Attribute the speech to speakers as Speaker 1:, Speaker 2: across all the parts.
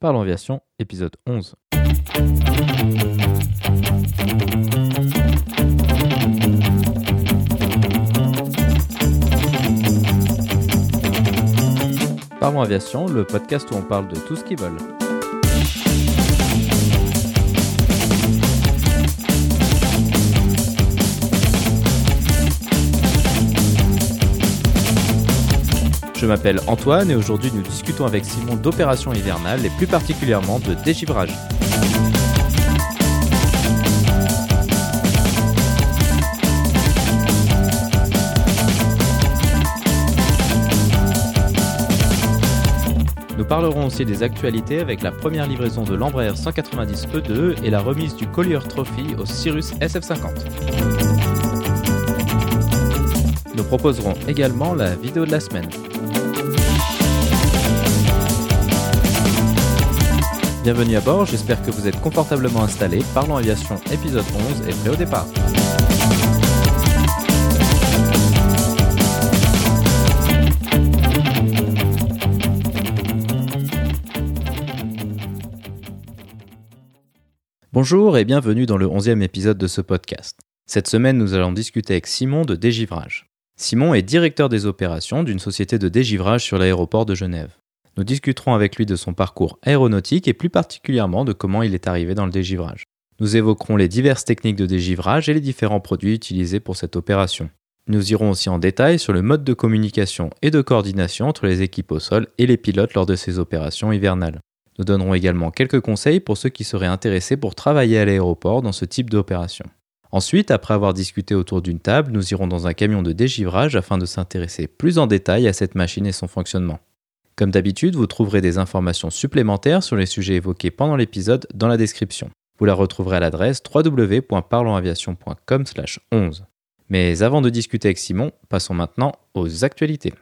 Speaker 1: Parlons Aviation, épisode 11. Parlons Aviation, le podcast où on parle de tout ce qui vole. Je m'appelle Antoine et aujourd'hui nous discutons avec Simon d'opérations hivernales et plus particulièrement de dégivrage. Nous parlerons aussi des actualités avec la première livraison de l'Embraer 190 E2 et la remise du Collier Trophy au Cirrus SF50. Nous proposerons également la vidéo de la semaine. Bienvenue à bord, j'espère que vous êtes confortablement installés. Parlons Aviation épisode 11 est prêt au départ. Bonjour et bienvenue dans le 11e épisode de ce podcast. Cette semaine, nous allons discuter avec Simon de Dégivrage. Simon est directeur des opérations d'une société de dégivrage sur l'aéroport de Genève. Nous discuterons avec lui de son parcours aéronautique et plus particulièrement de comment il est arrivé dans le dégivrage. Nous évoquerons les diverses techniques de dégivrage et les différents produits utilisés pour cette opération. Nous irons aussi en détail sur le mode de communication et de coordination entre les équipes au sol et les pilotes lors de ces opérations hivernales. Nous donnerons également quelques conseils pour ceux qui seraient intéressés pour travailler à l'aéroport dans ce type d'opération. Ensuite, après avoir discuté autour d'une table, nous irons dans un camion de dégivrage afin de s'intéresser plus en détail à cette machine et son fonctionnement. Comme d'habitude, vous trouverez des informations supplémentaires sur les sujets évoqués pendant l'épisode dans la description. Vous la retrouverez à l'adresse www.parlonsaviation.com/11. Mais avant de discuter avec Simon, passons maintenant aux actualités.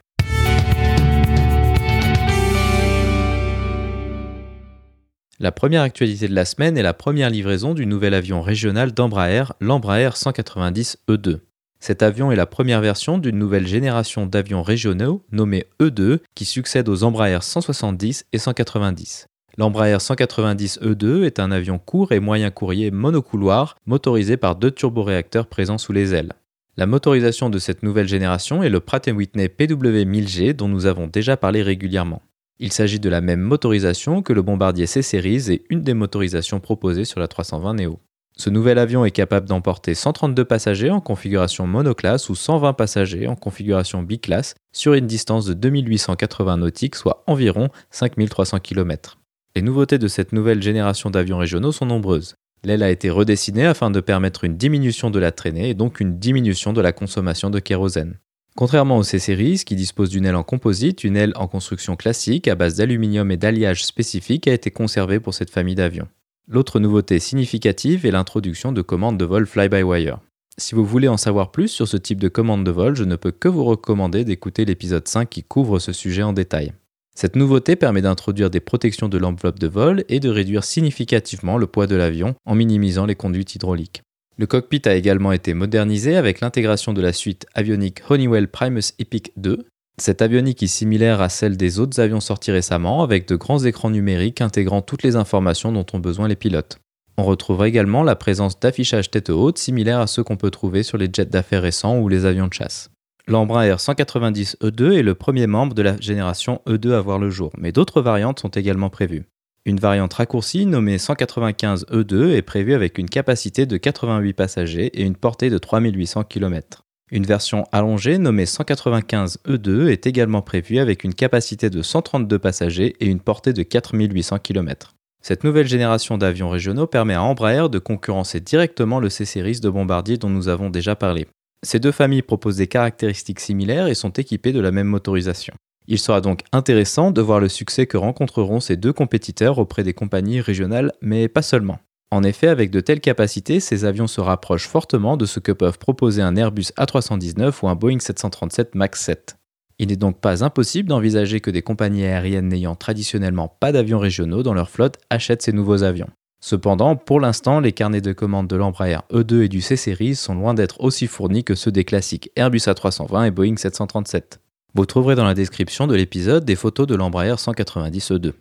Speaker 1: La première actualité de la semaine est la première livraison du nouvel avion régional d'Embraer, l'Embraer 190E2. Cet avion est la première version d'une nouvelle génération d'avions régionaux nommés E2 qui succède aux Embraer 170 et 190. L'Embraer 190 E2 est un avion court et moyen courrier monocouloir motorisé par deux turboréacteurs présents sous les ailes. La motorisation de cette nouvelle génération est le Pratt Whitney PW1000G dont nous avons déjà parlé régulièrement. Il s'agit de la même motorisation que le bombardier C-Series et une des motorisations proposées sur la 320 Neo. Ce nouvel avion est capable d'emporter 132 passagers en configuration monoclasse ou 120 passagers en configuration biclasse sur une distance de 2880 nautiques, soit environ 5300 km. Les nouveautés de cette nouvelle génération d'avions régionaux sont nombreuses. L'aile a été redessinée afin de permettre une diminution de la traînée et donc une diminution de la consommation de kérosène. Contrairement au C-Series, qui dispose d'une aile en composite, une aile en construction classique à base d'aluminium et d'alliage spécifique a été conservée pour cette famille d'avions. L'autre nouveauté significative est l'introduction de commandes de vol fly-by-wire. Si vous voulez en savoir plus sur ce type de commande de vol, je ne peux que vous recommander d'écouter l'épisode 5 qui couvre ce sujet en détail. Cette nouveauté permet d'introduire des protections de l'enveloppe de vol et de réduire significativement le poids de l'avion en minimisant les conduites hydrauliques. Le cockpit a également été modernisé avec l'intégration de la suite avionique Honeywell Primus Epic 2. Cette avionique est similaire à celle des autres avions sortis récemment avec de grands écrans numériques intégrant toutes les informations dont ont besoin les pilotes. On retrouve également la présence d'affichage tête haute similaire à ceux qu'on peut trouver sur les jets d'affaires récents ou les avions de chasse. L'Embraer 190 E2 est le premier membre de la génération E2 à voir le jour, mais d'autres variantes sont également prévues. Une variante raccourcie nommée 195 E2 est prévue avec une capacité de 88 passagers et une portée de 3800 km. Une version allongée nommée 195 E2 est également prévue avec une capacité de 132 passagers et une portée de 4800 km. Cette nouvelle génération d'avions régionaux permet à Embraer de concurrencer directement le C-Series de Bombardier dont nous avons déjà parlé. Ces deux familles proposent des caractéristiques similaires et sont équipées de la même motorisation. Il sera donc intéressant de voir le succès que rencontreront ces deux compétiteurs auprès des compagnies régionales, mais pas seulement. En effet, avec de telles capacités, ces avions se rapprochent fortement de ce que peuvent proposer un Airbus A319 ou un Boeing 737 MAX 7. Il n'est donc pas impossible d'envisager que des compagnies aériennes n'ayant traditionnellement pas d'avions régionaux dans leur flotte achètent ces nouveaux avions. Cependant, pour l'instant, les carnets de commandes de l'Embraer E2 et du C-Series sont loin d'être aussi fournis que ceux des classiques Airbus A320 et Boeing 737. Vous trouverez dans la description de l'épisode des photos de l'Embraer 190 E2.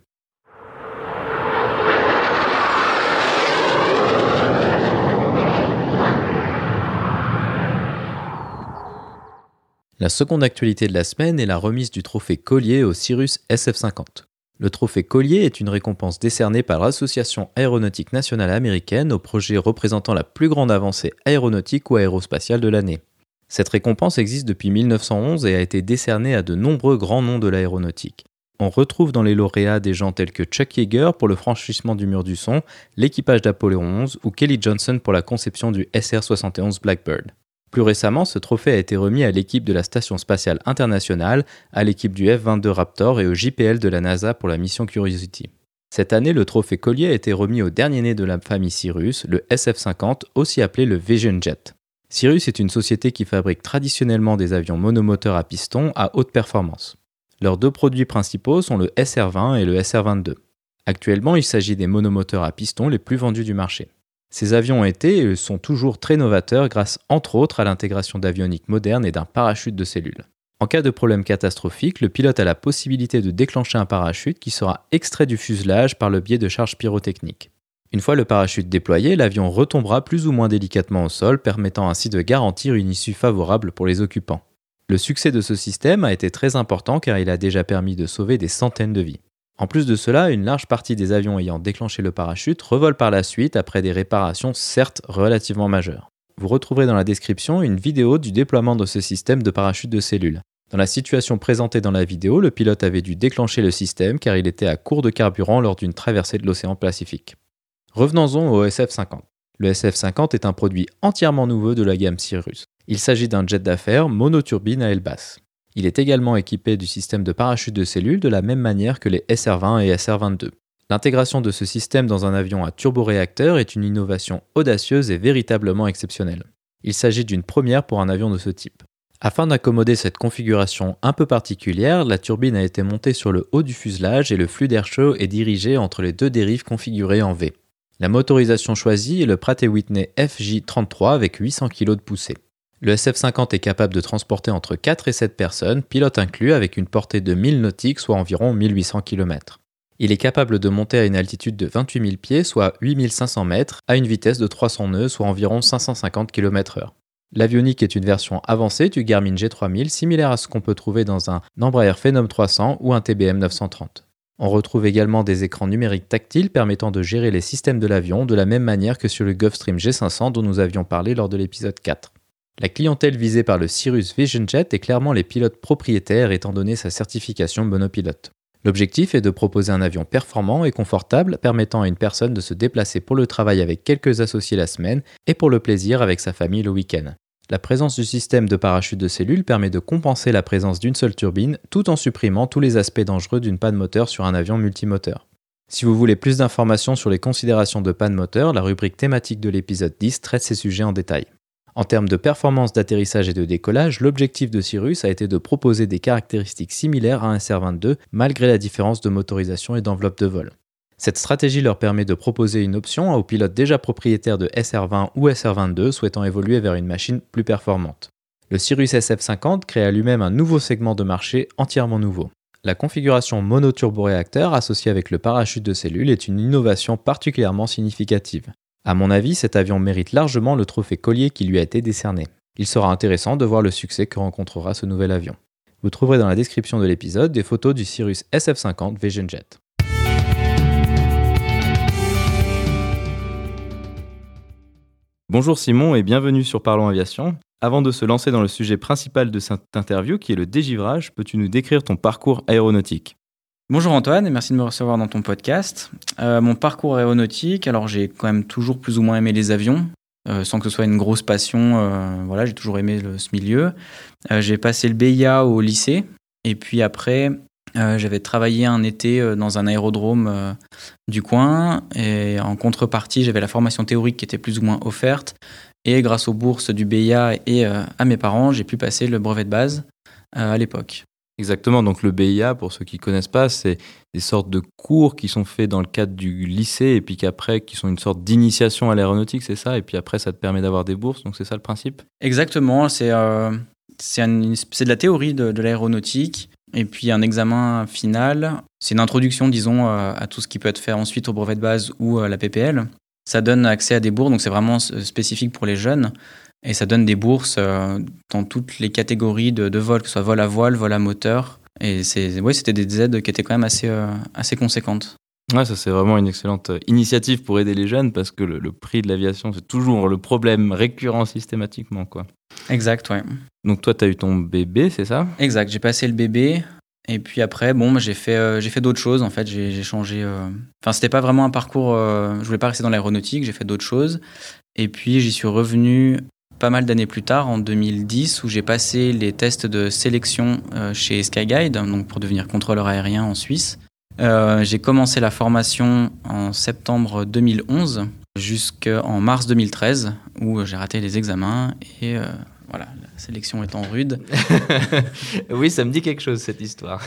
Speaker 1: La seconde actualité de la semaine est la remise du trophée Collier au Cirrus SF-50. Le trophée Collier est une récompense décernée par l'Association aéronautique nationale américaine au projet représentant la plus grande avancée aéronautique ou aérospatiale de l'année. Cette récompense existe depuis 1911 et a été décernée à de nombreux grands noms de l'aéronautique. On retrouve dans les lauréats des gens tels que Chuck Yeager pour le franchissement du mur du son, l'équipage d'Apollo 11 ou Kelly Johnson pour la conception du SR-71 Blackbird. Plus récemment, ce trophée a été remis à l'équipe de la Station spatiale internationale, à l'équipe du F-22 Raptor et au JPL de la NASA pour la mission Curiosity. Cette année, le trophée Collier a été remis au dernier né de la famille Cyrus, le SF-50, aussi appelé le Vision Jet. Cyrus est une société qui fabrique traditionnellement des avions monomoteurs à piston à haute performance. Leurs deux produits principaux sont le SR-20 et le SR-22. Actuellement, il s'agit des monomoteurs à piston les plus vendus du marché. Ces avions ont été et sont toujours très novateurs grâce entre autres à l'intégration d'avionique moderne et d'un parachute de cellules. En cas de problème catastrophique, le pilote a la possibilité de déclencher un parachute qui sera extrait du fuselage par le biais de charges pyrotechniques. Une fois le parachute déployé, l'avion retombera plus ou moins délicatement au sol, permettant ainsi de garantir une issue favorable pour les occupants. Le succès de ce système a été très important car il a déjà permis de sauver des centaines de vies. En plus de cela, une large partie des avions ayant déclenché le parachute revolent par la suite après des réparations certes relativement majeures. Vous retrouverez dans la description une vidéo du déploiement de ce système de parachute de cellules. Dans la situation présentée dans la vidéo, le pilote avait dû déclencher le système car il était à court de carburant lors d'une traversée de l'océan Pacifique. Revenons-en au SF-50. Le SF-50 est un produit entièrement nouveau de la gamme Cirrus. Il s'agit d'un jet d'affaires monoturbine à aile basse. Il est également équipé du système de parachute de cellules de la même manière que les SR-20 et SR-22. L'intégration de ce système dans un avion à turboréacteur est une innovation audacieuse et véritablement exceptionnelle. Il s'agit d'une première pour un avion de ce type. Afin d'accommoder cette configuration un peu particulière, la turbine a été montée sur le haut du fuselage et le flux d'air chaud est dirigé entre les deux dérives configurées en V. La motorisation choisie est le Pratt Whitney FJ33 avec 800 kg de poussée. Le SF-50 est capable de transporter entre 4 et 7 personnes, pilote inclus, avec une portée de 1000 nautiques, soit environ 1800 km. Il est capable de monter à une altitude de 28 000 pieds, soit 8500 mètres, à une vitesse de 300 nœuds, soit environ 550 km/h. L'avionique est une version avancée du Garmin G3000, similaire à ce qu'on peut trouver dans un Embraer Phenom 300 ou un TBM 930. On retrouve également des écrans numériques tactiles permettant de gérer les systèmes de l'avion de la même manière que sur le Gulfstream G500 dont nous avions parlé lors de l'épisode 4. La clientèle visée par le Cirrus Vision Jet est clairement les pilotes propriétaires étant donné sa certification monopilote. L'objectif est de proposer un avion performant et confortable permettant à une personne de se déplacer pour le travail avec quelques associés la semaine et pour le plaisir avec sa famille le week-end. La présence du système de parachute de cellules permet de compenser la présence d'une seule turbine tout en supprimant tous les aspects dangereux d'une panne moteur sur un avion multimoteur. Si vous voulez plus d'informations sur les considérations de panne moteur, la rubrique thématique de l'épisode 10 traite ces sujets en détail. En termes de performance d'atterrissage et de décollage, l'objectif de Cirrus a été de proposer des caractéristiques similaires à un SR-22 malgré la différence de motorisation et d'enveloppe de vol. Cette stratégie leur permet de proposer une option aux pilotes déjà propriétaires de SR-20 ou SR-22 souhaitant évoluer vers une machine plus performante. Le Cirrus SF-50 crée à lui-même un nouveau segment de marché entièrement nouveau. La configuration monoturboréacteur associée avec le parachute de cellules est une innovation particulièrement significative. À mon avis, cet avion mérite largement le trophée Collier qui lui a été décerné. Il sera intéressant de voir le succès que rencontrera ce nouvel avion. Vous trouverez dans la description de l'épisode des photos du Cirrus SF-50 Vision Jet. Bonjour Simon et bienvenue sur Parlons Aviation. Avant de se lancer dans le sujet principal de cette interview qui est le dégivrage, peux-tu nous décrire ton parcours aéronautique?
Speaker 2: Bonjour Antoine et merci de me recevoir dans ton podcast. Euh, mon parcours aéronautique, alors j'ai quand même toujours plus ou moins aimé les avions, euh, sans que ce soit une grosse passion. Euh, voilà, j'ai toujours aimé ce milieu. j'ai passé le BIA au lycée et puis après, j'avais travaillé un été dans un aérodrome du coin et en contrepartie, j'avais la formation théorique qui était plus ou moins offerte. Et grâce aux bourses du BIA et à mes parents, j'ai pu passer le brevet de base à l'époque.
Speaker 1: Exactement, donc le BIA, pour ceux qui ne connaissent pas, c'est des sortes de cours qui sont faits dans le cadre du lycée et puis qu'après, qui sont une sorte d'initiation à l'aéronautique, c'est ça? Et puis après, ça te permet d'avoir des bourses, donc c'est ça le principe?
Speaker 2: Exactement, c'est euh, de la théorie de, l'aéronautique et puis un examen final. C'est une introduction, disons, euh, à tout ce qui peut être fait ensuite au brevet de base ou à la PPL. Ça donne accès à des bourses, donc c'est vraiment spécifique pour les jeunes. Et ça donne des bourses dans toutes les catégories de, de vol, que ce soit vol à voile, vol à moteur. Et ouais, c'était des aides qui étaient quand même assez, assez conséquentes.
Speaker 1: Ouais, ça c'est vraiment une excellente euh, initiative pour aider les jeunes parce que le, prix de l'aviation c'est toujours le problème récurrent systématiquement quoi.
Speaker 2: Exact, ouais.
Speaker 1: Donc toi tu as eu ton bébé, c'est ça?
Speaker 2: Exact, j'ai passé le bébé et puis après bon, j'ai fait euh, j'ai fait d'autres choses en fait, j'ai changé euh... enfin c'était pas vraiment un parcours euh... je voulais pas rester dans l'aéronautique, j'ai fait d'autres choses et puis j'y suis revenu pas mal d'années plus tard, en 2010, où j'ai passé les tests de sélection euh, chez Skyguide, donc pour devenir contrôleur aérien en Suisse. Euh, j'ai commencé la formation en septembre 2011 jusqu'en mars 2013 où j'ai raté les examens et euh, voilà, la sélection étant rude.
Speaker 1: oui, ça me dit quelque chose cette histoire.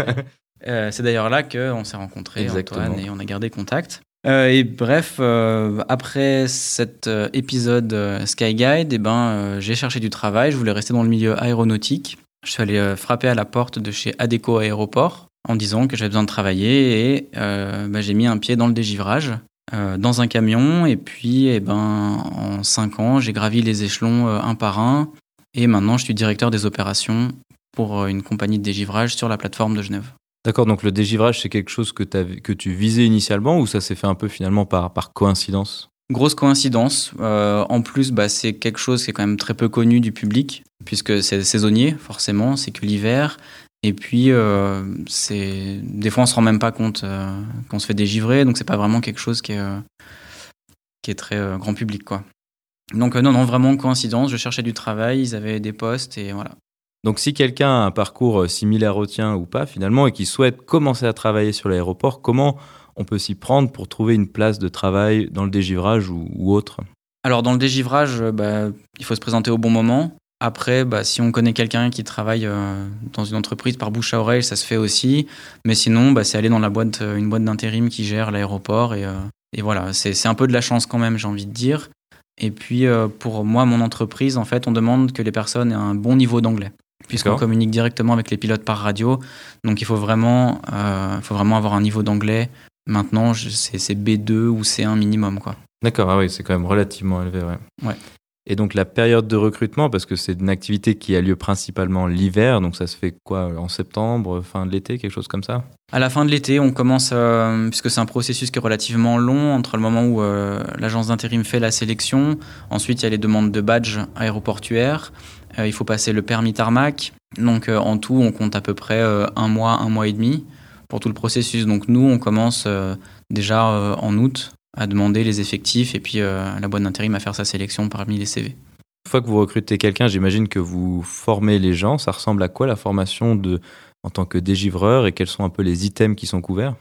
Speaker 2: euh, c'est d'ailleurs là qu'on s'est rencontrés, Antoine, et on a gardé contact. Euh, et bref, euh, après cet euh, épisode Skyguide, eh ben, j'ai cherché du travail. Je voulais rester dans le milieu aéronautique. Je suis allé frapper à la porte de chez Adeco Aéroport en disant que j'avais besoin de travailler et bah, j'ai mis un pied dans le dégivrage dans un camion et puis eh ben, en cinq ans j'ai gravi les échelons un par un et maintenant je suis directeur des opérations pour une compagnie de dégivrage sur la plateforme de Genève.
Speaker 1: D'accord, donc le dégivrage c'est quelque chose que, tu visais initialement ou ça s'est fait un peu finalement par, par coïncidence?
Speaker 2: Grosse coïncidence. Euh, en plus, bah, c'est quelque chose qui est quand même très peu connu du public, puisque c'est saisonnier, forcément, c'est que l'hiver. Et puis, euh, des fois, on se rend même pas compte euh, qu'on se fait dégivrer, donc c'est pas vraiment quelque chose qui est, qui est très grand public, quoi. Donc non, non, vraiment coïncidence. Je cherchais du travail, ils avaient des postes et voilà.
Speaker 1: Donc si quelqu'un a un parcours similaire au tien ou pas finalement et qui souhaite commencer à travailler sur l'aéroport, comment on peut s'y prendre pour trouver une place de travail dans le dégivrage ou, autre?
Speaker 2: Alors dans le dégivrage, bah, il faut se présenter au bon moment. Après, bah, si on connaît quelqu'un qui travaille euh, dans une entreprise par bouche à oreille, ça se fait aussi. Mais sinon, bah, c'est aller dans la boîte, euh, une boîte d'intérim qui gère l'aéroport. Et, euh, voilà, c'est un peu de la chance quand même, j'ai envie de dire. Et puis, euh, pour moi, mon entreprise, en fait, on demande que les personnes aient un bon niveau d'anglais. Puisqu'on communique directement avec les pilotes par radio. Donc, il faut vraiment, euh, faut vraiment avoir un niveau d'anglais. Maintenant, c'est B2 ou C1 minimum. quoi.
Speaker 1: D'accord, ah oui, c'est quand même relativement élevé. Ouais.
Speaker 2: ouais.
Speaker 1: Et donc la période de recrutement, parce que c'est une activité qui a lieu principalement l'hiver, donc ça se fait quoi en septembre, fin de l'été, quelque chose comme ça?
Speaker 2: À la fin de l'été, on commence, euh, puisque c'est un processus qui est relativement long, entre le moment où euh, l'agence d'intérim fait la sélection, ensuite il y a les demandes de badge aéroportuaire, euh, il faut passer le permis tarmac, donc euh, en tout on compte à peu près euh, un mois, un mois et demi pour tout le processus. Donc nous on commence euh, déjà en août à demander les effectifs et puis euh, la boîte d'intérim à faire sa sélection parmi les CV.
Speaker 1: Une fois que vous recrutez quelqu'un, j'imagine que vous formez les gens. Ça ressemble à quoi la formation de, en tant que dégivreur et quels sont un peu les items qui sont couverts?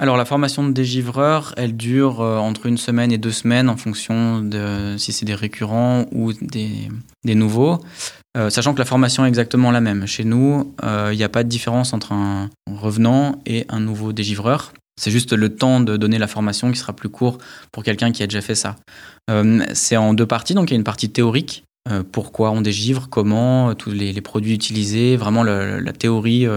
Speaker 2: Alors la formation de dégivreur, elle dure euh, entre une semaine et deux semaines en fonction de si c'est des récurrents ou des, nouveaux, euh, sachant que la formation est exactement la même. Chez nous, il euh, n'y a pas de différence entre un revenant et un nouveau dégivreur. C'est juste le temps de donner la formation qui sera plus court pour quelqu'un qui a déjà fait ça. C'est en deux parties, donc il y a une partie théorique, pourquoi on dégivre, comment, tous les, produits utilisés, vraiment la théorie,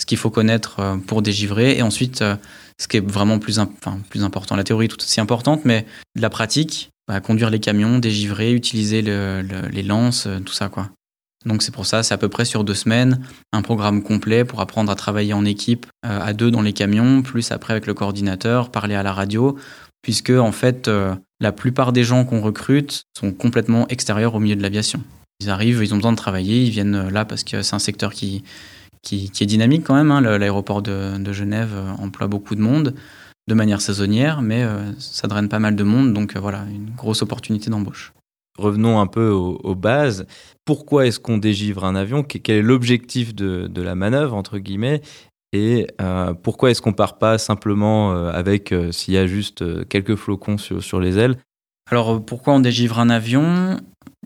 Speaker 2: ce qu'il faut connaître euh, pour dégivrer, et ensuite euh, ce qui est vraiment plus, enfin, plus important. La théorie est tout aussi importante, mais la pratique, bah, conduire les camions, dégivrer, utiliser le, le, les lances, euh, tout ça quoi. Donc c'est pour ça, c'est à peu près sur deux semaines, un programme complet pour apprendre à travailler en équipe, à deux dans les camions, plus après avec le coordinateur, parler à la radio, puisque en fait, la plupart des gens qu'on recrute sont complètement extérieurs au milieu de l'aviation. Ils arrivent, ils ont besoin de travailler, ils viennent là parce que c'est un secteur qui, qui, qui, est dynamique quand même. Hein. L'aéroport de, de, Genève euh, emploie beaucoup de monde de manière saisonnière, mais euh, ça draine pas mal de monde, donc euh, voilà, une grosse opportunité d'embauche.
Speaker 1: Revenons un peu aux, aux bases. Pourquoi est-ce qu'on dégivre un avion? Quel est l'objectif de, de, la manœuvre, entre guillemets? Et euh, pourquoi est-ce qu'on part pas simplement avec, euh, s'il y a juste quelques flocons sur, sur les ailes?
Speaker 2: Alors, pourquoi on dégivre un avion?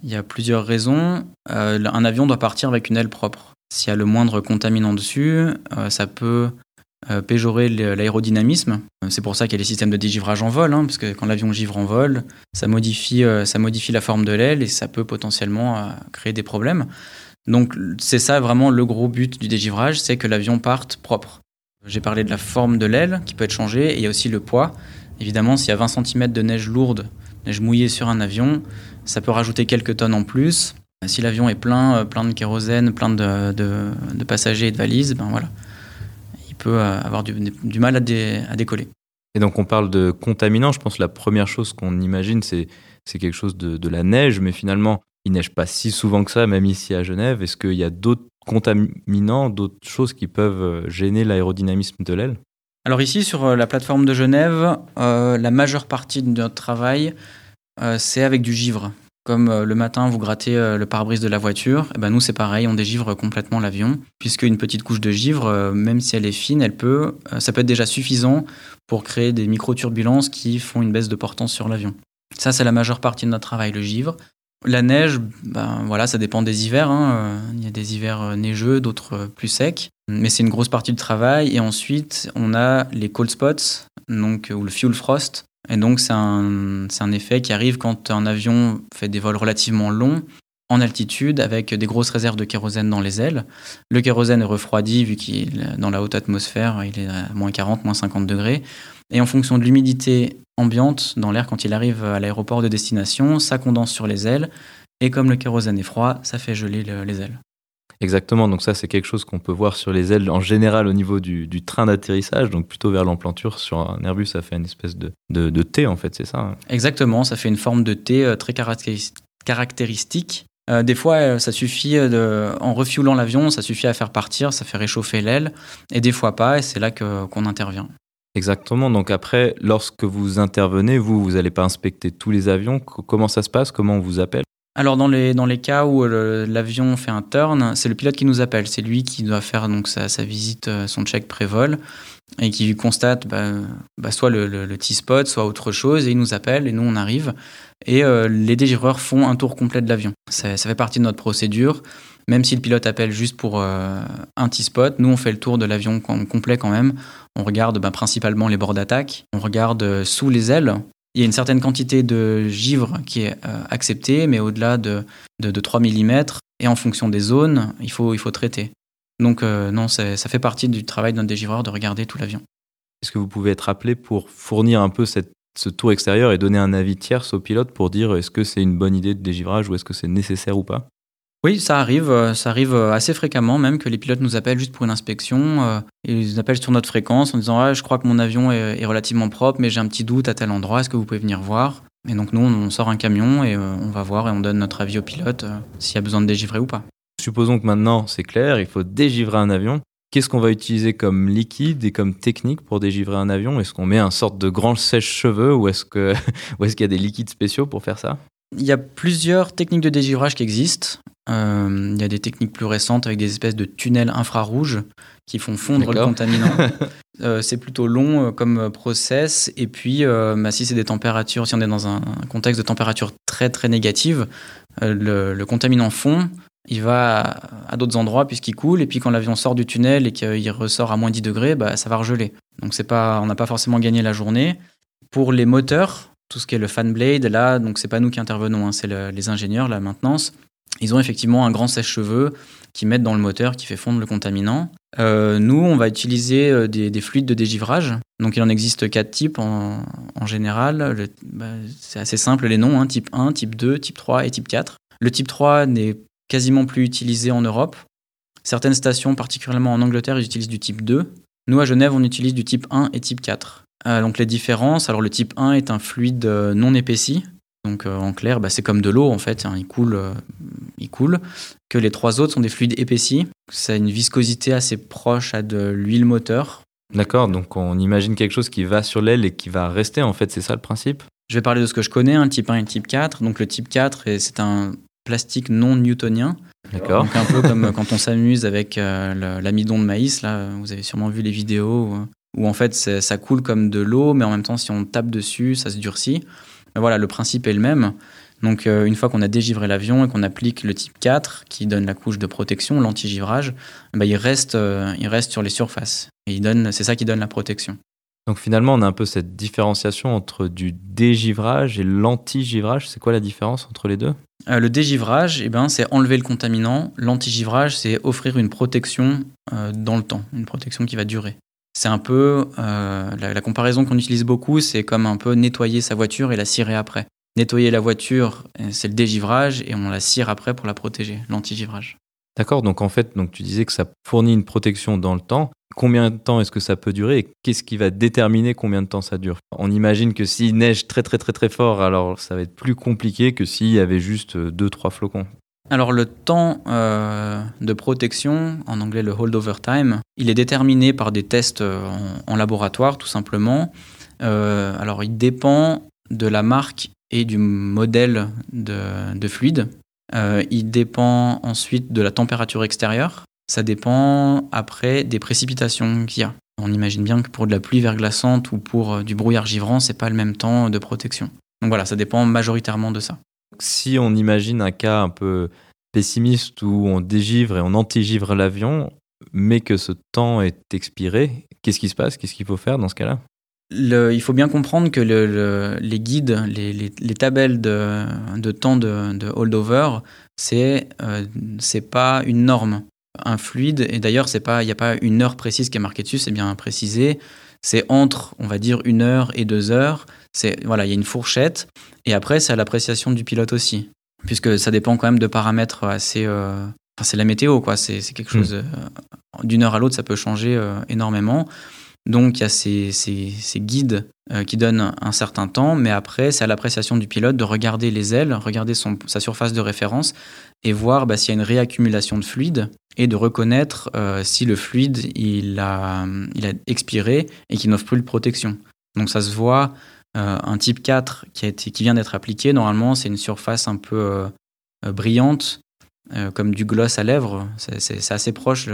Speaker 2: Il y a plusieurs raisons. Euh, un avion doit partir avec une aile propre. S'il y a le moindre contaminant dessus, euh, ça peut euh, péjorer l'aérodynamisme. C'est pour ça qu'il y a les systèmes de dégivrage en vol, hein, parce que quand l'avion givre en vol, ça modifie, euh, ça modifie la forme de l'aile et ça peut potentiellement euh, créer des problèmes. Donc c'est ça vraiment le gros but du dégivrage, c'est que l'avion parte propre. J'ai parlé de la forme de l'aile qui peut être changée et il y a aussi le poids. Évidemment, s'il y a 20 cm de neige lourde, neige mouillée sur un avion, ça peut rajouter quelques tonnes en plus. Si l'avion est plein, plein de kérosène, plein de, de, passagers et de valises, ben voilà, il peut avoir du, du mal à, à, décoller.
Speaker 1: Et donc on parle de contaminants, je pense que la première chose qu'on imagine c'est quelque chose de, de, la neige, mais finalement il neige pas si souvent que ça, même ici à Genève. Est-ce qu'il y a d'autres contaminants, d'autres choses qui peuvent euh, gêner l'aérodynamisme de l'aile?
Speaker 2: Alors ici, sur euh, la plateforme de Genève, euh, la majeure partie de notre travail, c'est avec du givre. Comme le matin, vous grattez le pare-brise de la voiture, et eh ben nous c'est pareil, on dégivre complètement l'avion, puisque une petite couche de givre, même si elle est fine, elle peut, ça peut être déjà suffisant pour créer des micro-turbulences qui font une baisse de portance sur l'avion. Ça, c'est la majeure partie de notre travail, le givre. La neige, ben voilà, ça dépend des hivers. Hein. Il y a des hivers euh, neigeux, d'autres euh, plus secs. Mais c'est une grosse partie du travail. Et ensuite, on a les cold spots, donc, ou le fuel frost. Et donc, c'est un, un, effet qui arrive quand un avion fait des vols relativement longs en altitude avec des grosses réserves de kérosène dans les ailes. Le kérosène est refroidi vu qu'il est dans la haute atmosphère, il est à moins 40, moins 50 degrés. Et en fonction de l'humidité ambiante dans l'air quand il arrive à l'aéroport de destination, ça condense sur les ailes. Et comme le kérosène est froid, ça fait geler les ailes.
Speaker 1: Exactement, donc ça c'est quelque chose qu'on peut voir sur les ailes en général au niveau du, train d'atterrissage, donc plutôt vers l'emplanture. Sur un Airbus, ça fait une espèce de, de, T en fait, c'est ça hein
Speaker 2: Exactement, ça fait une forme de T euh, très caractéristique. Euh, des fois, euh, ça suffit, de, en refuelant l'avion, ça suffit à faire partir, ça fait réchauffer l'aile, et des fois pas, et c'est là qu'on intervient.
Speaker 1: Exactement. Donc après, lorsque vous intervenez, vous, vous n'allez pas inspecter tous les avions. Comment ça se passe? Comment on vous appelle?
Speaker 2: Alors dans les, dans les cas où l'avion fait un turn, c'est le pilote qui nous appelle. C'est lui qui doit faire donc sa, visite, euh, son check pré-vol, et qui constate bah, bah, soit le, T-spot, soit autre chose, et il nous appelle, et nous on arrive. Et euh, les dégivreurs font un tour complet de l'avion. Ça, fait partie de notre procédure. Même si le pilote appelle juste pour euh, un T-spot, nous on fait le tour de l'avion complet quand même. On regarde ben, principalement les bords d'attaque, on regarde euh, sous les ailes. Il y a une certaine quantité de givre qui est euh, acceptée, mais au-delà de, de, 3 mm, et en fonction des zones, il faut, traiter. Donc non, ça fait partie du travail d'un dégivreur de regarder tout l'avion.
Speaker 1: Est-ce que vous pouvez être appelé pour fournir un peu ce tour extérieur et donner un avis tierce au pilote pour dire est-ce que c'est une bonne idée de dégivrage ou est-ce que c'est nécessaire ou pas?
Speaker 2: Oui, ça arrive, euh, ça arrive euh, assez fréquemment, même que les pilotes nous appellent juste pour une inspection. Euh, ils nous appellent sur notre fréquence en disant ah, Je crois que mon avion est, relativement propre, mais j'ai un petit doute à tel endroit, est-ce que vous pouvez venir voir? Et donc, nous, on sort un camion et on va voir et on donne notre avis au pilote s'il y a besoin de dégivrer ou pas.
Speaker 1: Supposons que maintenant, c'est clair, il faut dégivrer un avion. Qu'est-ce qu'on va utiliser comme liquide et comme technique pour dégivrer un avion? Est-ce qu'on met un sorte de grand sèche-cheveux ou est-ce qu'il est y a des liquides spéciaux pour faire ça?
Speaker 2: Il y a plusieurs techniques de dégivrage qui existent. Euh, il y a des techniques plus récentes avec des espèces de tunnels infrarouges qui font fondre le contaminant. Euh, c'est plutôt long euh, comme process. Et puis, bah, si c'est des températures, si on est dans un contexte de température très très négative, le, contaminant fond, il va à, d'autres endroits puisqu'il coule. Et puis, quand l'avion sort du tunnel et qu'il ressort à moins 10 degrés, bah, ça va regeler. Donc, c'est pas, on n'a pas forcément gagné la journée. Pour les moteurs, tout ce qui est le fan blade, là, donc c'est pas nous qui intervenons, hein, c'est les ingénieurs, la maintenance. Ils ont effectivement un grand sèche-cheveux qui mettent dans le moteur, qui fait fondre le contaminant. Euh, nous, on va utiliser euh, des, fluides de dégivrage. Donc il en existe quatre types en, général. Bah, c'est assez simple les noms, hein, type 1, type 2, type 3 et type 4. Le type 3 n'est quasiment plus utilisé en Europe. Certaines stations, particulièrement en Angleterre, utilisent du type 2. Nous, à Genève, on utilise du type 1 et type 4. Euh, donc les différences, alors le type 1 est un fluide non épaissi, donc euh, en clair, bah, c'est comme de l'eau en fait, hein, il, coule, euh, il coule. Que les trois autres sont des fluides épaissis. Ça a une viscosité assez proche à de l'huile moteur.
Speaker 1: D'accord, donc on imagine quelque chose qui va sur l'aile et qui va rester en fait, c'est ça le principe?
Speaker 2: Je vais parler de ce que je connais, un type 1 et type 4. Donc le type 4, c'est un plastique non newtonien.
Speaker 1: D'accord.
Speaker 2: Donc un peu comme quand on s'amuse avec euh, l'amidon de maïs, là, vous avez sûrement vu les vidéos où en fait ça coule comme de l'eau, mais en même temps si on tape dessus, ça se durcit voilà, le principe est le même. Donc euh, une fois qu'on a dégivré l'avion et qu'on applique le type 4 qui donne la couche de protection, l'anti-givrage, bah, il, reste, euh, il reste sur les surfaces. Et il donne, c'est ça qui donne la protection.
Speaker 1: Donc finalement, on a un peu cette différenciation entre du dégivrage et l'anti-givrage. C'est quoi la différence entre les deux?
Speaker 2: Euh, Le dégivrage, eh ben, c'est enlever le contaminant. L'anti-givrage, c'est offrir une protection dans le temps, une protection qui va durer. C'est un peu, euh, la, comparaison qu'on utilise beaucoup, c'est comme un peu nettoyer sa voiture et la cirer après. nettoyer la voiture, c'est le dégivrage, et on la cire après pour la protéger, l'anti-givrage.
Speaker 1: D'accord, donc en fait, donc tu disais que ça fournit une protection dans le temps. Combien de temps est-ce que ça peut durer et qu'est-ce qui va déterminer combien de temps ça dure? On imagine que s'il neige très très très très fort, alors ça va être plus compliqué que s'il y avait juste 2-3 flocons.
Speaker 2: Alors le temps euh, de protection, en anglais le holdover time, il est déterminé par des tests euh, en, laboratoire tout simplement. Euh, alors il dépend de la marque et du modèle de, fluide. il dépend ensuite de la température extérieure. Ça dépend après des précipitations qu'il y a. On imagine bien que pour de la pluie verglaçante ou pour du brouillard givrant, c'est pas le même temps de protection. Donc voilà, ça dépend majoritairement de ça.
Speaker 1: Si on imagine un cas un peu pessimiste où on dégivre et on antigivre l'avion, mais que ce temps est expiré, qu'est-ce qui se passe? Qu'est-ce qu'il faut faire dans ce cas-là?
Speaker 2: Il faut bien comprendre que les guides, les, les, tabelles de, temps de, de holdover, c'est euh, pas une norme. Un fluide, et d'ailleurs, il n'y a pas une heure précise qui est marquée dessus, c'est bien précisé. C'est entre, on va dire, une heure et deux heures. Voilà, il y a une fourchette. Et après, c'est à l'appréciation du pilote aussi puisque ça dépend quand même de paramètres assez. Euh, enfin, c'est la météo, quoi. C'est quelque chose. Hmm. Euh, d'une heure à l'autre, ça peut changer euh, énormément. Donc, il y a ces, ces, guides qui donnent un certain temps, mais après, c'est à l'appréciation du pilote de regarder les ailes, regarder son, sa surface de référence et voir bah, s'il y a une réaccumulation de fluide et de reconnaître si le fluide il a, il a expiré et qu'il n'offre plus de protection. Donc, ça se voit un type 4 qui, a été, qui vient d'être appliqué, normalement, c'est une surface un peu euh, euh, brillante, comme du gloss à lèvres. C'est assez proche.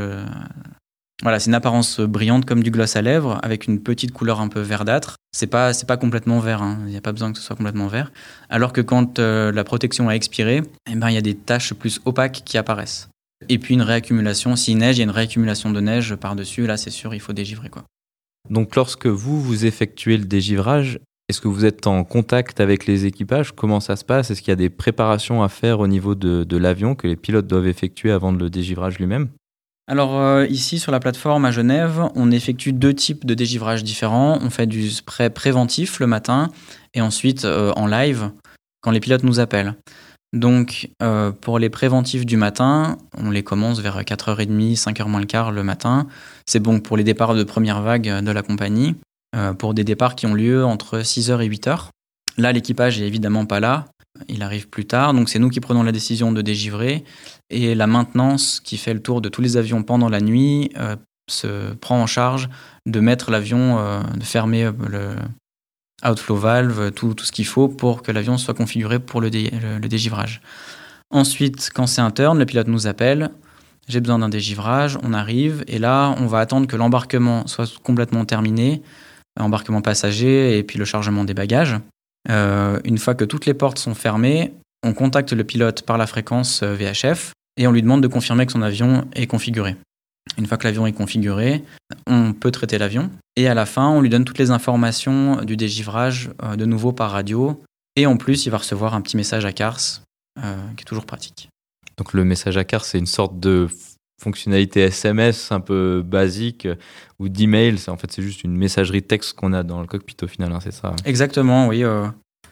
Speaker 2: Voilà, c'est une apparence brillante comme du gloss à lèvres, avec une petite couleur un peu verdâtre. C'est pas, c'est pas complètement vert, hein. il n'y a pas besoin que ce soit complètement vert. Alors que quand la protection a expiré, eh ben, il y a des taches plus opaques qui apparaissent. Et puis une réaccumulation, s'il neige, il y a une réaccumulation de neige par-dessus, là c'est sûr, il faut dégivrer. Quoi.
Speaker 1: Donc lorsque vous, vous effectuez le dégivrage, est-ce que vous êtes en contact avec les équipages? Comment ça se passe? Est-ce qu'il y a des préparations à faire au niveau de, l'avion que les pilotes doivent effectuer avant le dégivrage lui-même?
Speaker 2: Alors euh, ici sur la plateforme à Genève, on effectue deux types de dégivrage différents. On fait du spray préventif le matin et ensuite euh, en live quand les pilotes nous appellent. Donc euh, pour les préventifs du matin, on les commence vers 4h30, 5h moins le quart le matin. C'est bon pour les départs de première vague de la compagnie. Euh, pour des départs qui ont lieu entre 6h et 8h. Là, l'équipage est évidemment pas là, il arrive plus tard, donc c'est nous qui prenons la décision de dégivrer. Et la maintenance qui fait le tour de tous les avions pendant la nuit euh, se prend en charge de mettre l'avion, euh, de fermer le outflow valve, tout, ce qu'il faut pour que l'avion soit configuré pour le, dégivrage. Ensuite, quand c'est un turn, le pilote nous appelle. J'ai besoin d'un dégivrage, on arrive et là, on va attendre que l'embarquement soit complètement terminé embarquement passager et puis le chargement des bagages. Euh, une fois que toutes les portes sont fermées, on contacte le pilote par la fréquence euh, VHF et on lui demande de confirmer que son avion est configuré. Une fois que l'avion est configuré, on peut traiter l'avion et à la fin, on lui donne toutes les informations du dégivrage euh, de nouveau par radio et en plus, il va recevoir un petit message à CARS qui est toujours pratique.
Speaker 1: Donc le message à CARS, c'est une sorte de fonctionnalité SMS un peu basique euh, ou d'email. En fait, c'est juste une messagerie texte qu'on a dans le cockpit au final, hein, c'est ça
Speaker 2: Exactement, oui. Euh,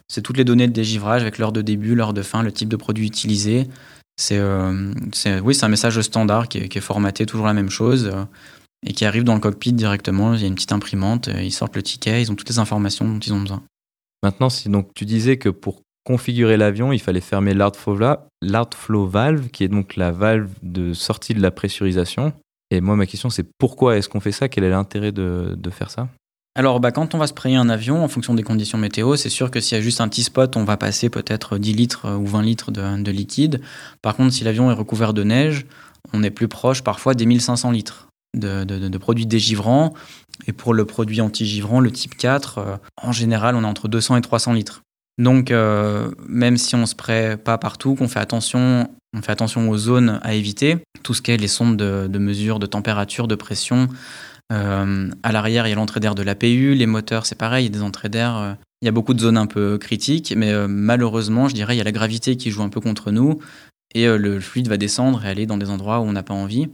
Speaker 2: c'est toutes les données de dégivrage avec l'heure de début, l'heure de fin, le type de produit utilisé. C'est, euh, oui, c'est un message standard qui est, formaté toujours la même chose et qui arrive dans le cockpit directement. Il y a une petite imprimante, ils sortent le ticket, ils ont toutes les informations dont ils ont besoin.
Speaker 1: Maintenant, si donc tu disais que pour configurer l'avion, il fallait fermer flow valve, qui est donc la valve de sortie de la pressurisation. Et moi, ma question, c'est pourquoi est-ce qu'on fait ça? Quel est l'intérêt de, faire ça?
Speaker 2: Alors, bah, quand on va sprayer un avion, en fonction des conditions météo, c'est sûr que s'il y a juste un petit spot, on va passer peut-être 10 litres ou 20 litres de, liquide. Par contre, si l'avion est recouvert de neige, on est plus proche parfois des 1500 litres de, de produits dégivrants. Et pour le produit anti-givrant, le type 4, euh, en général, on est entre 200 et 300 litres. Donc, euh, même si on se spraye pas partout, qu'on fait attention, on fait attention aux zones à éviter, tout ce qui est les sondes de, mesure de température, de pression. Euh, à l'arrière, il y a l'entrée d'air de l'APU, les moteurs, c'est pareil, il y a des entrées d'air. Euh, il y a beaucoup de zones un peu critiques, mais malheureusement, je dirais, il y a la gravité qui joue un peu contre nous et le fluide va descendre et aller dans des endroits où on n'a pas envie.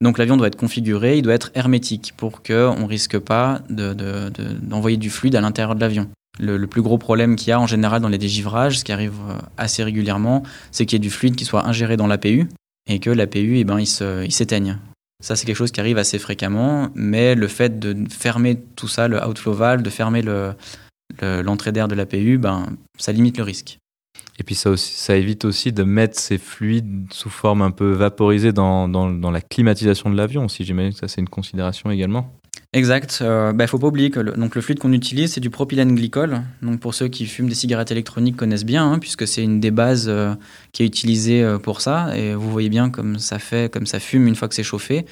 Speaker 2: Donc l'avion doit être configuré, il doit être hermétique pour qu'on ne risque pas d'envoyer du fluide à l'intérieur de l'avion. Le, plus gros problème qu'il y a en général dans les dégivrages, ce qui arrive assez régulièrement, c'est qu'il y ait du fluide qui soit ingéré dans l'APU et que l'APU, eh ben, il s'éteigne. Ça, c'est quelque chose qui arrive assez fréquemment, mais le fait de fermer tout ça, le outflow valve, de fermer l'entrée d'air de l'APU, ben, ça limite le risque.
Speaker 1: Et puis ça, évite aussi de mettre ces fluides sous forme un peu vaporisée dans, dans, dans la climatisation de l'avion, si j'imagine que ça c'est une considération également.
Speaker 2: Exact. Il euh, bah, faut pas oublier que le, donc le fluide qu'on utilise, c'est du propylène glycol. Donc pour ceux qui fument des cigarettes électroniques connaissent bien, hein, puisque c'est une des bases euh, qui est utilisée euh, pour ça. Et vous voyez bien comme ça fait, comme ça fume une fois que c'est chauffé.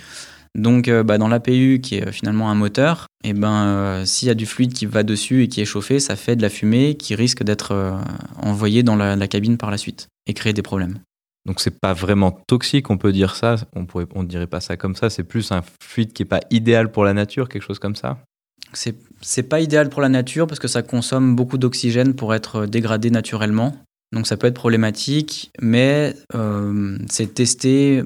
Speaker 2: Donc bah, dans l'APU, qui est finalement un moteur, et eh ben s'il y a du fluide qui va dessus et qui est chauffé, ça fait de la fumée qui risque d'être envoyée dans la cabine par la suite et créer des problèmes.
Speaker 1: Donc c'est pas vraiment toxique, on peut dire ça. On pourrait, on dirait pas ça comme ça. C'est plus un fluide qui est pas idéal pour la nature, quelque chose comme ça.
Speaker 2: C'est c'est pas idéal pour la nature parce que ça consomme beaucoup d'oxygène pour être dégradé naturellement. Donc ça peut être problématique, mais euh, c'est testé.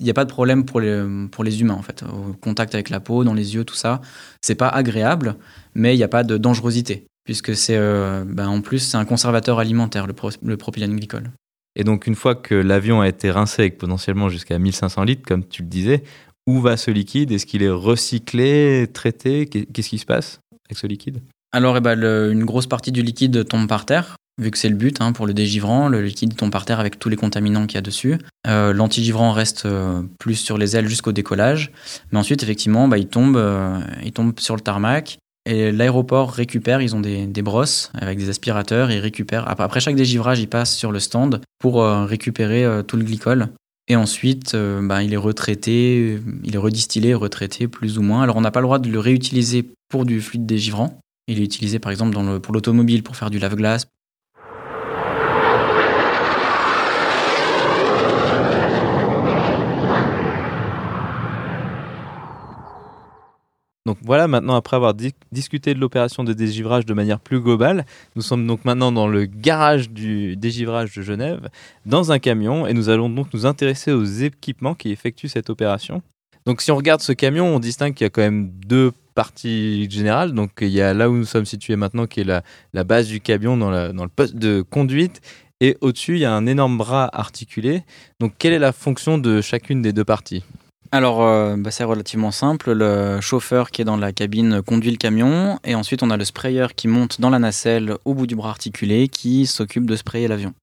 Speaker 2: Il n'y a pas de problème pour les, pour les humains en fait. Au contact avec la peau, dans les yeux, tout ça, c'est pas agréable, mais il n'y a pas de dangerosité puisque c'est euh, ben, en plus c'est un conservateur alimentaire le, le propylène glycol.
Speaker 1: Et donc, une fois que l'avion a été rincé avec potentiellement jusqu'à 1500 litres, comme tu le disais, où va ce liquide? Est-ce qu'il est recyclé, traité? Qu'est-ce qui se passe avec ce liquide?
Speaker 2: Alors, eh ben, une grosse partie du liquide tombe par terre. Vu que c'est le but hein, pour le dégivrant, le liquide tombe par terre avec tous les contaminants qu'il y a dessus. Euh, L'antigivrant reste euh, plus sur les ailes jusqu'au décollage. Mais ensuite, effectivement, bah, il, tombe, euh, il tombe sur le tarmac. Et l'aéroport récupère, ils ont des, brosses avec des aspirateurs, ils récupèrent. Après chaque dégivrage, ils passent sur le stand pour euh, récupérer euh, tout le glycol. Et ensuite, euh, bah, il est retraité, il est redistillé, retraité plus ou moins. Alors on n'a pas le droit de le réutiliser pour du fluide dégivrant. Il est utilisé par exemple dans pour l'automobile pour faire du lave-glace,
Speaker 1: Donc voilà, maintenant après avoir discuté de l'opération de dégivrage de manière plus globale, nous sommes donc maintenant dans le garage du dégivrage de Genève, dans un camion, et nous allons donc nous intéresser aux équipements qui effectuent cette opération. Donc si on regarde ce camion, on distingue qu'il y a quand même deux parties générales. Donc il y a là où nous sommes situés maintenant, qui est la, base du camion dans, dans le poste de conduite, et au-dessus, il y a un énorme bras articulé. Donc quelle est la fonction de chacune des deux parties?
Speaker 2: Alors, euh, bah, c'est relativement simple. Le chauffeur qui est dans la cabine conduit le camion, et ensuite on a le sprayer qui monte dans la nacelle au bout du bras articulé qui s'occupe de sprayer l'avion.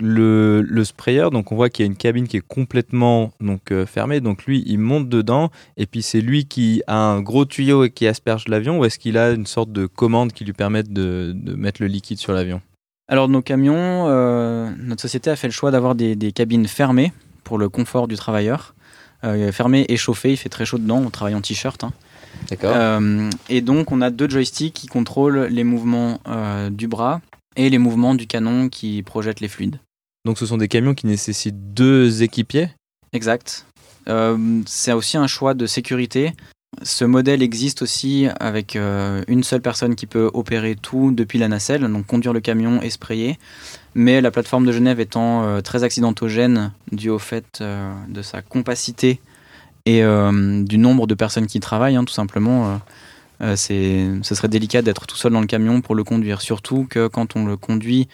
Speaker 1: Le, sprayer, donc on voit qu'il y a une cabine qui est complètement donc, euh, fermée, donc lui il monte dedans, et puis c'est lui qui a un gros tuyau et qui asperge l'avion, ou est-ce qu'il a une sorte de commande qui lui permette de, mettre le liquide sur l'avion?
Speaker 2: Alors, nos camions, euh, notre société a fait le choix d'avoir des cabines fermées pour le confort du travailleur. Euh, fermé et chauffé. Il fait très chaud dedans. On travaille en t-shirt. Hein.
Speaker 1: D'accord. Euh,
Speaker 2: et donc, on a deux joysticks qui contrôlent les mouvements euh, du bras et les mouvements du canon qui projette les fluides.
Speaker 1: Donc, ce sont des camions qui nécessitent deux équipiers?
Speaker 2: Exact. c'est aussi un choix de sécurité. Ce modèle existe aussi avec une seule personne qui peut opérer tout depuis la nacelle, donc conduire le camion et sprayer mais la plateforme de Genève étant euh, très accidentogène dû au fait euh, de sa compacité et euh, du nombre de personnes qui travaillent, hein, tout simplement, ce serait délicat d'être tout seul dans le camion pour le conduire. Surtout que quand on le conduit,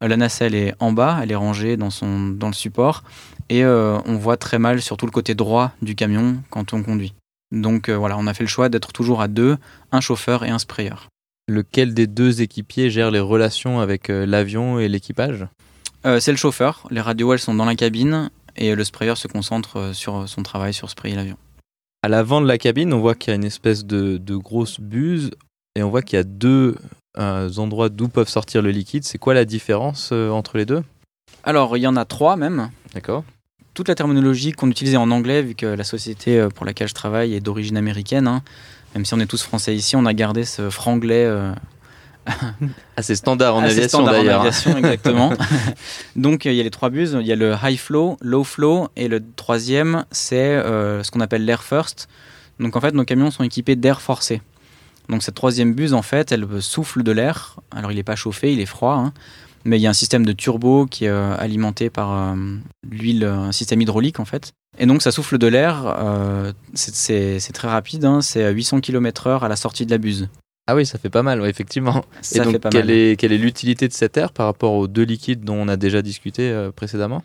Speaker 2: la nacelle est en bas, elle est rangée dans, dans le support, et on voit très mal surtout le côté droit du camion quand on conduit. Donc voilà, on a fait le choix d'être toujours à deux, un chauffeur et un sprayer
Speaker 1: lequel des deux équipiers gère les relations avec euh, l'avion et l'équipage?
Speaker 2: Euh, C'est le chauffeur. Les radios, elles sont dans la cabine et le sprayer se concentre euh, sur son travail, sur sprayer l'avion.
Speaker 1: À l'avant de la cabine, on voit qu'il y a une espèce de, grosse buse et on voit qu'il y a deux endroits d'où peuvent sortir le liquide. C'est quoi la différence entre les deux?
Speaker 2: Alors, il y en a trois même.
Speaker 1: D'accord.
Speaker 2: Toute la terminologie qu'on utilisait en anglais, vu que la société pour laquelle je travaille est d'origine américaine, hein, même si on est tous français ici, on a gardé ce franglais. Euh,
Speaker 1: assez standard en aviation d'ailleurs.
Speaker 2: exactement. Donc il y a les trois buses, il y a le high flow, low flow et le troisième c'est euh, ce qu'on appelle l'air first. Donc en fait nos camions sont équipés d'air forcé. Donc cette troisième buse en fait elle souffle de l'air. Alors il n'est pas chauffé, il est froid, hein. Mais il y a un système de turbo qui est euh, alimenté par l'huile, un système hydraulique en fait. Et donc ça souffle de l'air, euh, c'est très rapide, hein, c'est à 800 km/h à la sortie de la buse.
Speaker 1: Ah oui, ça fait pas mal, effectivement.
Speaker 2: Ça
Speaker 1: Et donc,
Speaker 2: fait pas
Speaker 1: quelle,
Speaker 2: mal.
Speaker 1: Est, quelle est l'utilité de cet air par rapport aux deux liquides dont on a déjà discuté euh, précédemment?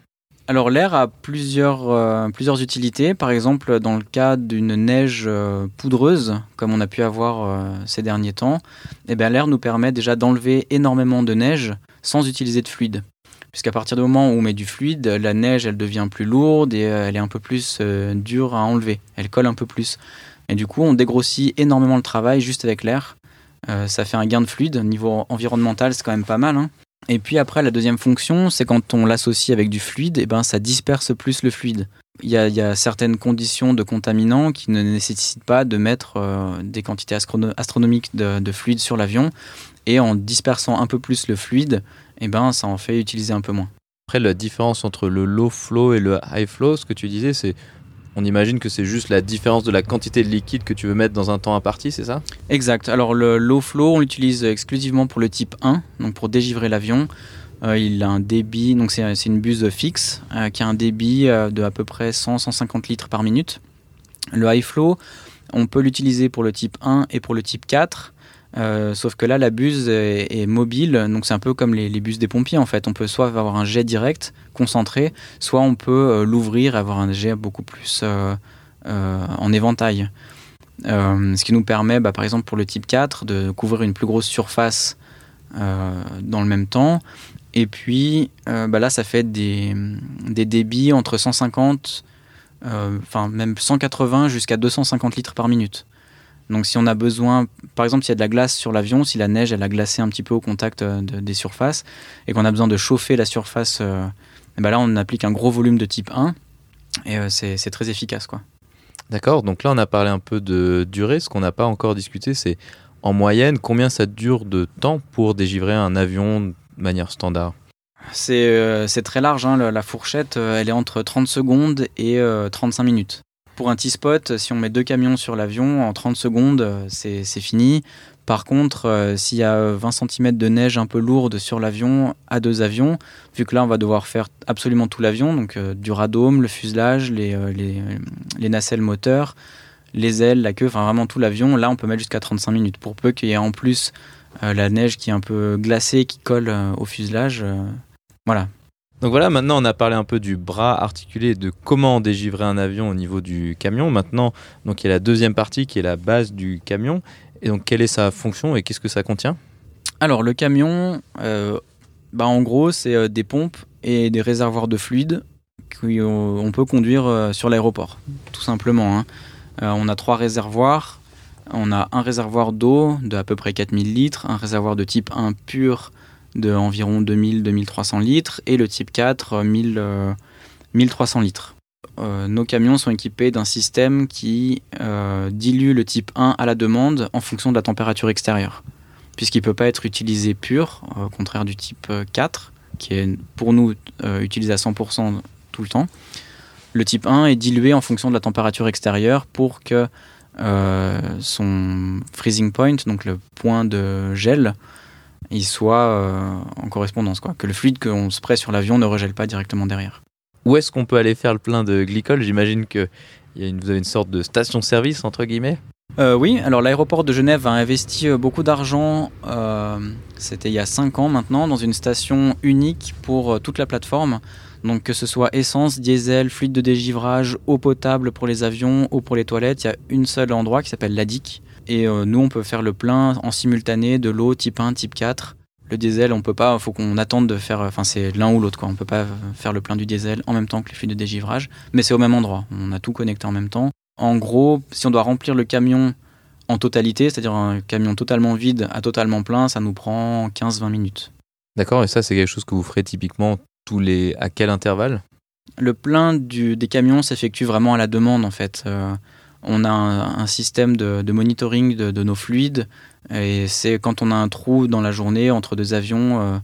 Speaker 2: Alors l'air a plusieurs, euh, plusieurs utilités. Par exemple, dans le cas d'une neige euh, poudreuse, comme on a pu avoir euh, ces derniers temps, eh bien, l'air nous permet déjà d'enlever énormément de neige sans utiliser de fluide. Puisqu'à partir du moment où on met du fluide, la neige elle devient plus lourde et euh, elle est un peu plus euh, dure à enlever. Elle colle un peu plus. Et du coup, on dégrossit énormément le travail juste avec l'air. Euh, ça fait un gain de fluide. Niveau environnemental, c'est quand même pas mal. hein. Et puis après, la deuxième fonction, c'est quand on l'associe avec du fluide, et ben, ça disperse plus le fluide. Il y, a, il y a certaines conditions de contaminants qui ne nécessitent pas de mettre euh, des quantités astrono- astronomiques de, de fluide sur l'avion. Et en dispersant un peu plus le fluide, et ben, ça en fait utiliser un peu moins.
Speaker 1: Après, la différence entre le low flow et le high flow, ce que tu disais, c'est. On imagine que c'est juste la différence de la quantité de liquide que tu veux mettre dans un temps imparti, c'est ça?
Speaker 2: Exact. Alors le low flow, on l'utilise exclusivement pour le type 1, donc pour dégivrer l'avion. Euh, il a un débit, donc c'est une buse fixe euh, qui a un débit euh, de à peu près 100-150 litres par minute. Le high flow, on peut l'utiliser pour le type 1 et pour le type 4. euh, sauf que là, la buse est, mobile, donc c'est un peu comme les, les buses des pompiers en fait. On peut soit avoir un jet direct, concentré, soit on peut l'ouvrir et avoir un jet beaucoup plus en éventail. Ce qui nous permet, bah, par exemple pour le type 4, de couvrir une plus grosse surface dans le même temps. Et puis euh, bah, là, ça fait des, des débits entre 150, euh, enfin même 180 jusqu'à 250 litres par minute. Donc si on a besoin, par exemple s'il y a de la glace sur l'avion, si la neige elle a glacé un petit peu au contact euh, de- des surfaces et qu'on a besoin de chauffer la surface, bah là on applique un gros volume de type 1 et c'est c'est très efficace quoi.
Speaker 1: D'accord, donc là on a parlé un peu de durée. Ce qu'on n'a pas encore discuté, c'est en moyenne combien ça dure de temps pour dégivrer un avion manière standard.
Speaker 2: C'est euh, très large, hein, la fourchette, euh, elle est entre 30 secondes et euh, 35 minutes. Pour un T-spot, si on met deux camions sur l'avion, en 30 secondes, euh, c'est fini. Par contre, euh, s'il y a 20 cm de neige un peu lourde sur l'avion, à deux avions, vu que là, on va devoir faire absolument tout l'avion, donc euh, du radome, le fuselage, les, euh, les, les nacelles moteurs, les ailes, la queue, enfin vraiment tout l'avion, là, on peut mettre jusqu'à 35 minutes. Pour peu qu'il y ait en plus euh, la neige qui est un peu glacée, qui colle euh, au fuselage, euh, voilà.
Speaker 1: Donc voilà, maintenant on a parlé un peu du bras articulé, de comment dégivrer un avion au niveau du camion. Maintenant, donc il y a la deuxième partie qui est la base du camion. Et donc quelle est sa fonction et qu'est-ce que ça contient?
Speaker 2: Alors le camion, euh, bah, en gros, c'est euh, des pompes et des réservoirs de fluide qu'on peut conduire euh, sur l'aéroport, tout simplement. hein. Euh, on a trois réservoirs. On a un réservoir d'eau de à peu près 4000 litres, un réservoir de type 1 pur de environ 2000-2300 litres et le type 4 euh, 1000, euh, 1300 litres. Euh, nos camions sont équipés d'un système qui euh, dilue le type 1 à la demande en fonction de la température extérieure puisqu'il ne peut pas être utilisé pur, euh, au contraire du type euh, 4, qui est pour nous euh, utilisé à 100% tout le temps. Le type 1 est dilué en fonction de la température extérieure pour que euh, son freezing point, donc le point de gel, il soit euh, en correspondance, quoi. que le fluide qu'on spray sur l'avion ne regèle pas directement derrière.
Speaker 1: Où est-ce qu'on peut aller faire le plein de glycol J'imagine que y a une, vous avez une sorte de station-service, entre guillemets?
Speaker 2: Euh, oui, alors l'aéroport de Genève a investi euh, beaucoup d'argent, euh, c'était il y a 5 ans maintenant, dans une station unique pour euh, toute la plateforme. Donc que ce soit essence, diesel, fluide de dégivrage, eau potable pour les avions, eau pour les toilettes, il y a une seul endroit qui s'appelle l'ADIC. Et euh, nous, on peut faire le plein en simultané de l'eau type 1, type 4. Le diesel, on peut pas, il faut qu'on attende de faire, enfin c'est l'un ou l'autre quoi. On peut pas faire le plein du diesel en même temps que le fluide de dégivrage, mais c'est au même endroit. On a tout connecté en même temps. En gros, si on doit remplir le camion en totalité, c'est-à-dire un camion totalement vide à totalement plein, ça nous prend 15-20 minutes.
Speaker 1: D'accord, et ça c'est quelque chose que vous ferez typiquement à quel intervalle
Speaker 2: Le plein des camions s'effectue vraiment à la demande en fait. Euh, on a un, système de, monitoring de, de nos fluides et c'est quand on a un trou dans la journée entre deux avions euh,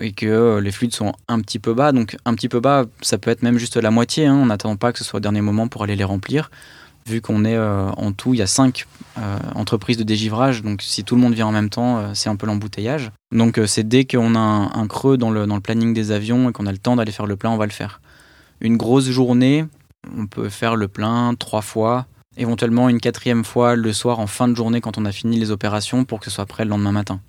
Speaker 2: et que euh, les fluides sont un petit peu bas. Donc un petit peu bas, ça peut être même juste la moitié. hein. On n'attend pas que ce soit au dernier moment pour aller les remplir. Vu qu'on est euh, en tout, il y a cinq euh, entreprises de dégivrage, donc si tout le monde vient en même temps, euh, c'est un peu l'embouteillage. Donc c'est dès qu'on a un, un creux dans le, dans le planning des avions et qu'on a le temps d'aller faire le plein, on va le faire. Une grosse journée, on peut faire le plein trois fois, éventuellement une quatrième fois le soir en fin de journée quand on a fini les opérations pour que ce soit prêt le lendemain matin.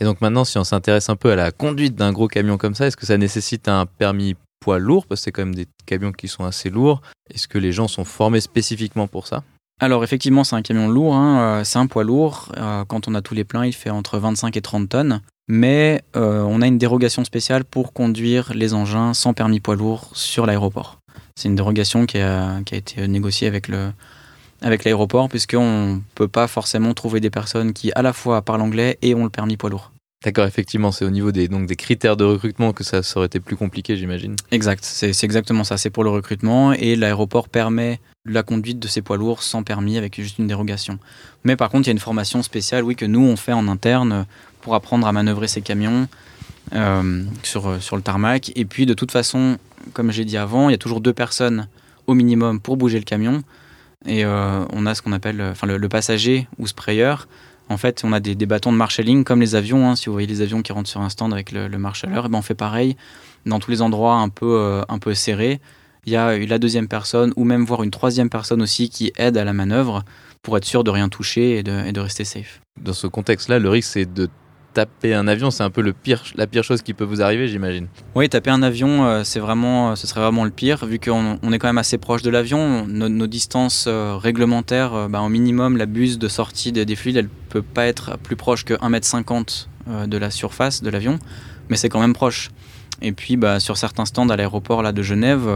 Speaker 1: Et donc maintenant, si on s'intéresse un peu à la conduite d'un gros camion comme ça, est-ce que ça nécessite un permis poids lourd Parce que c'est quand même des camions qui sont assez lourds. Est-ce que les gens sont formés spécifiquement pour ça?
Speaker 2: Alors effectivement, c'est un camion lourd, hein, euh, c'est un poids lourd. Euh, quand on a tous les pleins, il fait entre 25 et 30 tonnes. Mais euh, on a une dérogation spéciale pour conduire les engins sans permis poids lourd sur l'aéroport. C'est une dérogation qui a, qui a, été négociée avec le avec l'aéroport puisqu'on ne peut pas forcément trouver des personnes qui à la fois parlent anglais et ont le permis poids lourd.
Speaker 1: D'accord, effectivement, c'est au niveau des, donc, des critères de recrutement que ça, aurait été plus compliqué, j'imagine.
Speaker 2: Exact, c'est exactement ça. C'est pour le recrutement et l'aéroport permet la conduite de ces poids lourds sans permis avec juste une dérogation. Mais par contre, il y a une formation spéciale, oui, que nous on fait en interne pour apprendre à manœuvrer ces camions euh, sur, sur le tarmac. Et puis, de toute façon, comme j'ai dit avant, il y a toujours deux personnes au minimum pour bouger le camion. Et euh, on a ce qu'on appelle enfin, le, passager ou sprayer en fait, on a des, bâtons de marshalling comme les avions. Hein. si vous voyez les avions qui rentrent sur un stand avec le, le ben on fait pareil dans tous les endroits un peu, euh, un peu serrés. Il y a la deuxième personne ou même voire une troisième personne aussi qui aide à la manœuvre pour être sûr de rien toucher et de, et de rester safe.
Speaker 1: Dans ce contexte-là, le risque c'est de taper un avion, c'est un peu la pire chose qui peut vous arriver, j'imagine.
Speaker 2: Oui, taper un avion, euh, c'est vraiment, euh, ce serait vraiment le pire, vu qu'on on est quand même assez proche de l'avion. Nos, distances euh, réglementaires, bah, au minimum, la buse de sortie des, fluides, elle peut pas être plus proche que 1m50 de la surface de l'avion, mais c'est quand même proche. Et puis, bah, sur certains stands à l'aéroport de Genève,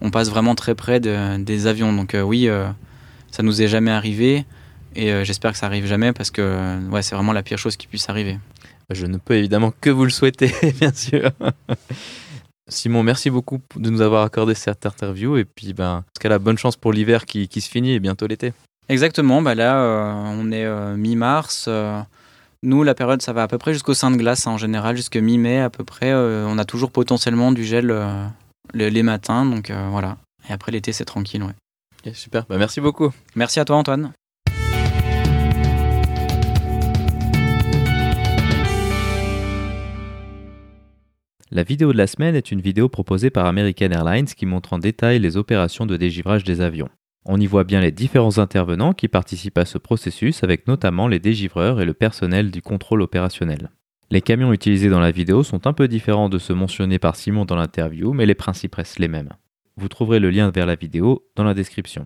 Speaker 2: on passe vraiment très près des avions. Donc oui, ça nous est jamais arrivé. Et j'espère que ça arrive jamais parce que c'est vraiment la pire chose qui puisse arriver.
Speaker 1: Je ne peux évidemment que vous le souhaiter, bien sûr. Simon, merci beaucoup de nous avoir accordé cette interview. Et puis, ben, ce la bonne chance pour l'hiver qui, se finit et bientôt l'été.
Speaker 2: Exactement. Bah là, euh, on est euh, mi-mars. Euh, nous, la période, ça va à peu près jusqu'au sein de glace hein, en général, jusqu'à mi-mai à peu près. on a toujours potentiellement du gel les, matins. Donc voilà. Et après l'été, c'est tranquille. Ouais.
Speaker 1: super. Bah, merci beaucoup.
Speaker 2: Merci à toi, Antoine.
Speaker 1: La vidéo de la semaine est une vidéo proposée par American Airlines qui montre en détail les opérations de dégivrage des avions. On y voit bien les différents intervenants qui participent à ce processus avec notamment les dégivreurs et le personnel du contrôle opérationnel. Les camions utilisés dans la vidéo sont un peu différents de ceux mentionnés par Simon dans l'interview, mais les principes restent les mêmes. Vous trouverez le lien vers la vidéo dans la description.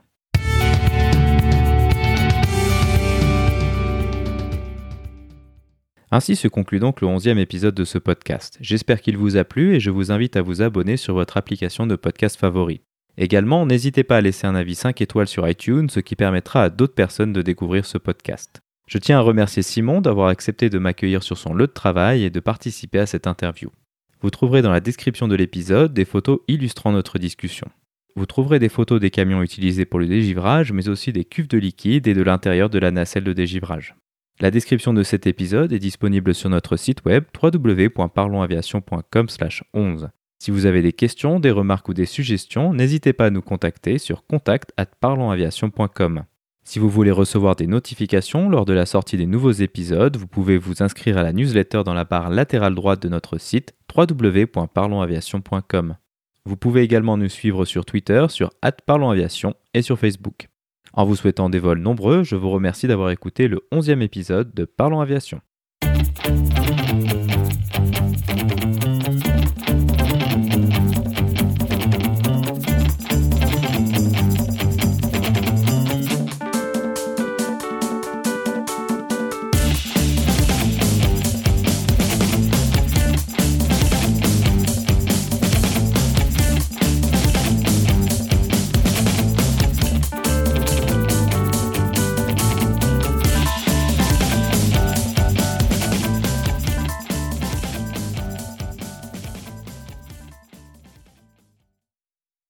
Speaker 1: Ainsi se conclut donc le onzième épisode de ce podcast. J'espère qu'il vous a plu et je vous invite à vous abonner sur votre application de podcast favori. Également, n'hésitez pas à laisser un avis 5 étoiles sur iTunes, ce qui permettra à d'autres personnes de découvrir ce podcast. Je tiens à remercier Simon d'avoir accepté de m'accueillir sur son lieu de travail et de participer à cette interview. Vous trouverez dans la description de l'épisode des photos illustrant notre discussion. Vous trouverez des photos des camions utilisés pour le dégivrage, mais aussi des cuves de liquide et de l'intérieur de la nacelle de dégivrage. La description de cet épisode est disponible sur notre site web www.parlonsaviation.com/11. Si vous avez des questions, des remarques ou des suggestions, n'hésitez pas à nous contacter sur contact@parlonsaviation.com. Si vous voulez recevoir des notifications lors de la sortie des nouveaux épisodes, vous pouvez vous inscrire à la newsletter dans la barre latérale droite de notre site www.parlonsaviation.com. Vous pouvez également nous suivre sur Twitter, sur @parlonsaviation et sur Facebook. En vous souhaitant des vols nombreux, je vous remercie d'avoir écouté le 11e épisode de Parlons Aviation.